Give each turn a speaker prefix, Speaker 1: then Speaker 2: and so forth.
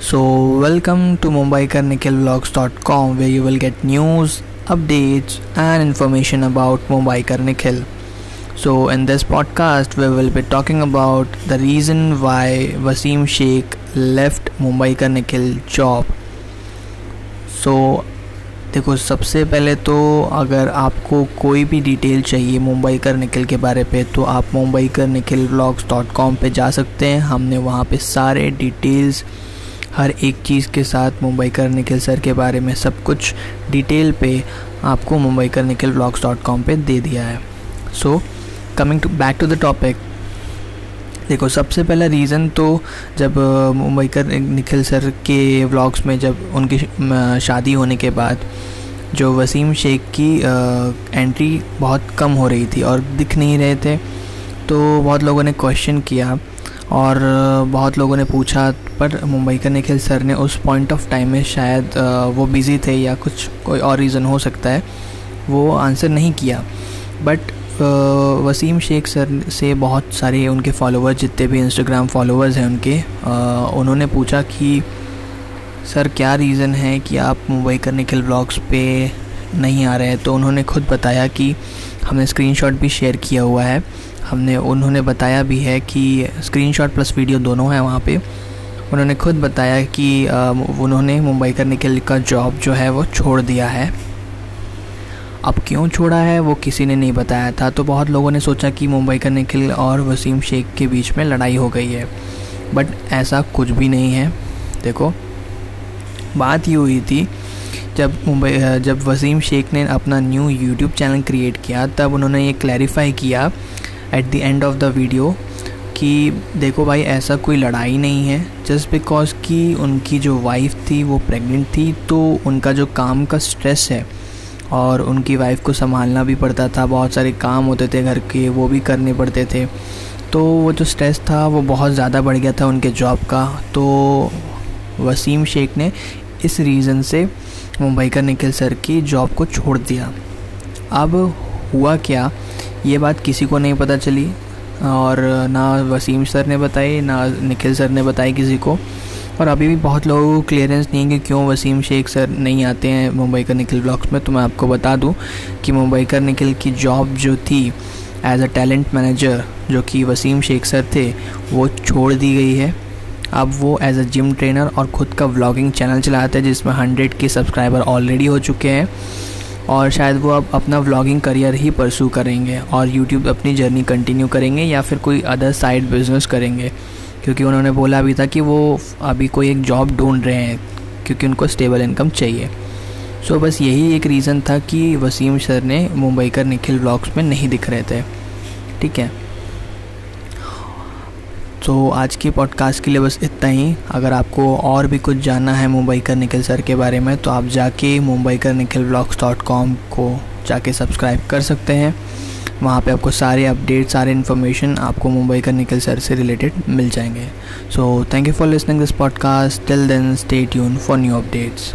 Speaker 1: So welcome to Mumbaikar Nikhil blogs dot com we you will get news updates and information about Mumbaikar Nikhil so in this podcast we will be talking about the reason why Wasim Shaikh left Mumbaikar Nikhil job सो देखो, सबसे पहले तो अगर आपको कोई भी detail चाहिए मुंबई कर निकल के बारे पे तो आप मुंबई कर निखिल ब्लॉग्स डॉट कॉम पर जा सकते हैं। हमने वहाँ पर सारे डिटेल्स हर एक चीज़ के साथ मुंबई कर निखिल सर के बारे में सब कुछ डिटेल पे आपको मुंबई कर निखिल ब्लॉग्स डॉट कॉम पर दे दिया है। So coming to back to the topic देखो सबसे पहला रीज़न तो जब मुंबई कर निखिल सर के व्लॉग्स में जब उनकी शादी होने के बाद जो वसीम शेख की आ, एंट्री बहुत कम हो रही थी और दिख नहीं रहे थे तो बहुत लोगों ने क्वेश्चन किया। और बहुत लोगों ने पूछा पर मुंबई का निखिल सर ने उस पॉइंट ऑफ़ टाइम में शायद वो बिज़ी थे या कुछ, कोई और रीज़न हो सकता है, वो आंसर नहीं किया। बट वसीम शेख सर से बहुत सारे उनके फॉलोअर्स जितने भी इंस्टाग्राम फॉलोअर्स हैं उनके उन्होंने पूछा कि, सर, क्या रीज़न है कि आप मुंबई का निखिल ब्लॉग्स पे नहीं आ रहे? हैं तो उन्होंने खुद बताया कि हमने स्क्रीनशॉट भी शेयर किया हुआ है। हमने, उन्होंने बताया भी है कि स्क्रीनशॉट प्लस वीडियो दोनों हैं वहाँ पे। उन्होंने खुद बताया कि उन्होंने मुंबई का निकल का जॉब जो है वो छोड़ दिया है। अब क्यों छोड़ा है, वो किसी ने नहीं बताया था। तो बहुत लोगों ने सोचा कि मुंबई का निखिल और वसीम शेख के बीच में लड़ाई हो गई है। बट ऐसा कुछ भी नहीं है। देखो, बात ये हुई थी, जब मुंबई जब वसीम शेख ने अपना न्यू यूट्यूब चैनल क्रिएट किया, तब उन्होंने ये क्लैरिफाई किया at the end of the video कि देखो भाई, ऐसा कोई लड़ाई नहीं है। जस्ट बिकॉज़ कि उनकी जो वाइफ थी, वो प्रेग्नेंट थी तो उनका जो काम का स्ट्रेस है और उनकी वाइफ को संभालना भी पड़ता था। बहुत सारे काम होते थे घर के, वो भी करने पड़ते थे। तो वो जो स्ट्रेस था, वो बहुत ज़्यादा बढ़ गया था उनके जॉब का। तो वसीम शेख ने इस रीज़न से मुंबई का निखिल सर की जॉब को छोड़ दिया। अब हुआ क्या? ये बात किसी को नहीं पता चली, और ना वसीम सर ने बताई, ना निखिल सर ने बताई किसी को। और अभी भी बहुत लोगों को क्लियरेंस नहीं है कि क्यों वसीम शेख सर नहीं आते हैं मुंबई का निखिल ब्लॉक्स में। तो मैं आपको बता दूँ कि मुंबई का निखिल की जॉब जो थी एज अ टैलेंट मैनेजर जो कि वसीम शेख सर थे, वो छोड़ दी गई है। अब वो एज अ जिम ट्रेनर और ख़ुद का व्लॉगिंग चैनल चलाते हैं, जिसमें हंड्रेड के सब्सक्राइबर ऑलरेडी हो चुके हैं। और शायद वो अब अपना व्लॉगिंग करियर ही परसू करेंगे और यूट्यूब अपनी जर्नी कंटिन्यू करेंगे या फिर कोई अदर साइड बिज़नेस करेंगे। क्योंकि उन्होंने बोला अभी था कि वो अभी कोई एक जॉब ढूंढ रहे हैं, क्योंकि उनको स्टेबल इनकम चाहिए। सो बस यही एक रीज़न था कि वसीम सर ने मुंबई कर निखिल ब्लॉग्स में नहीं दिख रहे थे। ठीक है? तो आज के पॉडकास्ट के लिए बस इतना ही। अगर आपको और भी कुछ जानना है मुंबई कर निखिल सर के बारे में तो आप जाके मुंबई कर निखिल ब्लॉग्स डॉट कॉम को जाके सब्सक्राइब कर सकते हैं। वहाँ पे आपको सारे अपडेट सारे इन्फॉर्मेशन आपको मुंबई का निकल सर से रिलेटेड मिल जाएँगे। So thank you for listening this podcast till then stay tune for new updates